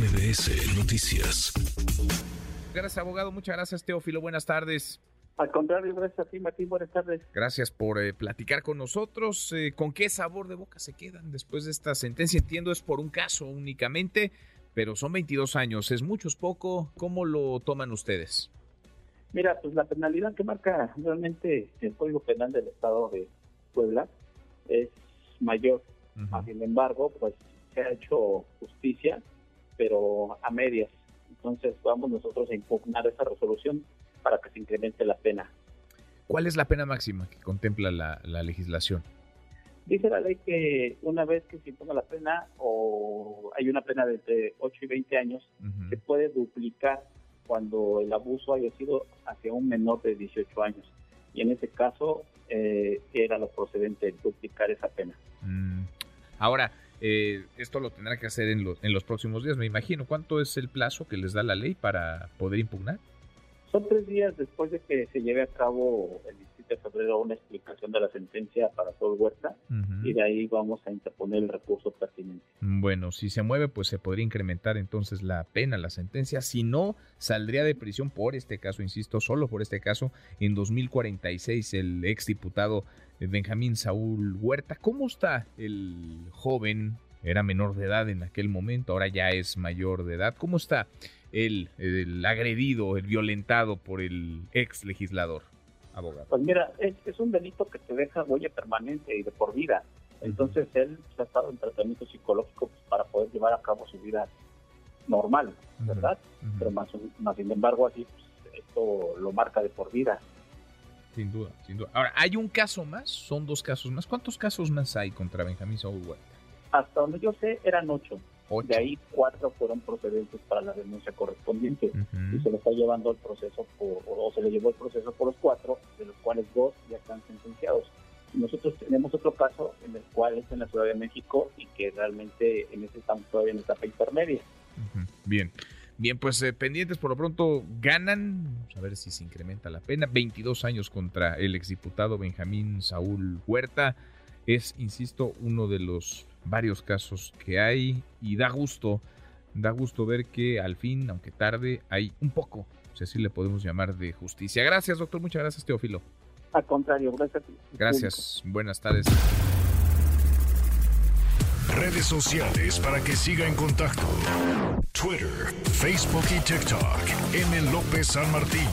MBS Noticias. Gracias, abogado. Muchas gracias, Teófilo. Buenas tardes. Al contrario, gracias a ti, Martín. Buenas tardes. Gracias por eh, platicar con nosotros. Eh, ¿Con qué sabor de boca se quedan después de esta sentencia? Entiendo, es por un caso únicamente, pero son 22 años. ¿Es mucho, es poco? ¿Cómo lo toman ustedes? Mira, pues la penalidad que marca realmente el Código Penal del Estado de Puebla es mayor. Sin embargo, pues se ha hecho justicia, pero a medias. Entonces vamos nosotros a impugnar esa resolución para que se incremente la pena. ¿Cuál es la pena máxima que contempla la, legislación? Dice la ley que una vez que se imponga la pena o hay una pena de entre 8 y 20 años, se puede duplicar cuando el abuso haya sido hacia un menor de 18 años. Y en ese caso eh, era lo procedente duplicar esa pena. Mm. Ahora, eh, esto lo tendrá que hacer en, en los próximos días, me imagino. ¿Cuánto es el plazo que les da la ley para poder impugnar? Son tres días después de que se lleve a cabo el 17 de febrero una explicación de la sentencia para todo Huerta y de ahí vamos a interponer el recurso pertinente. Bueno, si se mueve, pues se podría incrementar entonces la pena, la sentencia. Si no, saldría de prisión por este caso, insisto, solo por este caso, en 2046 el exdiputado Benjamín Saúl Huerta. ¿Cómo está el joven? Era menor de edad en aquel momento, ahora ya es mayor de edad. ¿Cómo está el, el agredido, el violentado por el ex legislador? Abogado. Pues mira, es, un delito que te deja huella permanente y de por vida. Entonces él ha estado en tratamiento psicológico pues, para poder llevar a cabo su vida normal, ¿verdad? Pero más, más sin embargo así pues, esto lo marca de por vida. Sin duda, sin duda. Ahora, ¿hay un caso más? ¿Son dos casos más? ¿Cuántos casos más hay contra Benjamín Saúl Huerta? Hasta donde yo sé, eran ocho. De ahí cuatro fueron procedentes para la denuncia correspondiente. Y se le está llevando el proceso, por, o se le llevó el proceso por los cuatro, de los cuales dos ya están sentenciados. nosotros tenemos otro caso en el cual es en la Ciudad de México y que realmente en ese estamos todavía en etapa intermedia. Bien. Bien, pues eh, pendientes por lo pronto ganan, vamos a ver si se incrementa la pena, 22 años contra el exdiputado Benjamín Saúl Huerta. Es, insisto, uno de los varios casos que hay y da gusto, da gusto ver que al fin, aunque tarde, hay un poco, si así le podemos llamar, de justicia. Gracias, doctor, muchas gracias, Teófilo. Al contrario, gracias. Gracias, buenas tardes. Redes sociales para que siga en contacto: Twitter, Facebook y TikTok. M. López San Martín.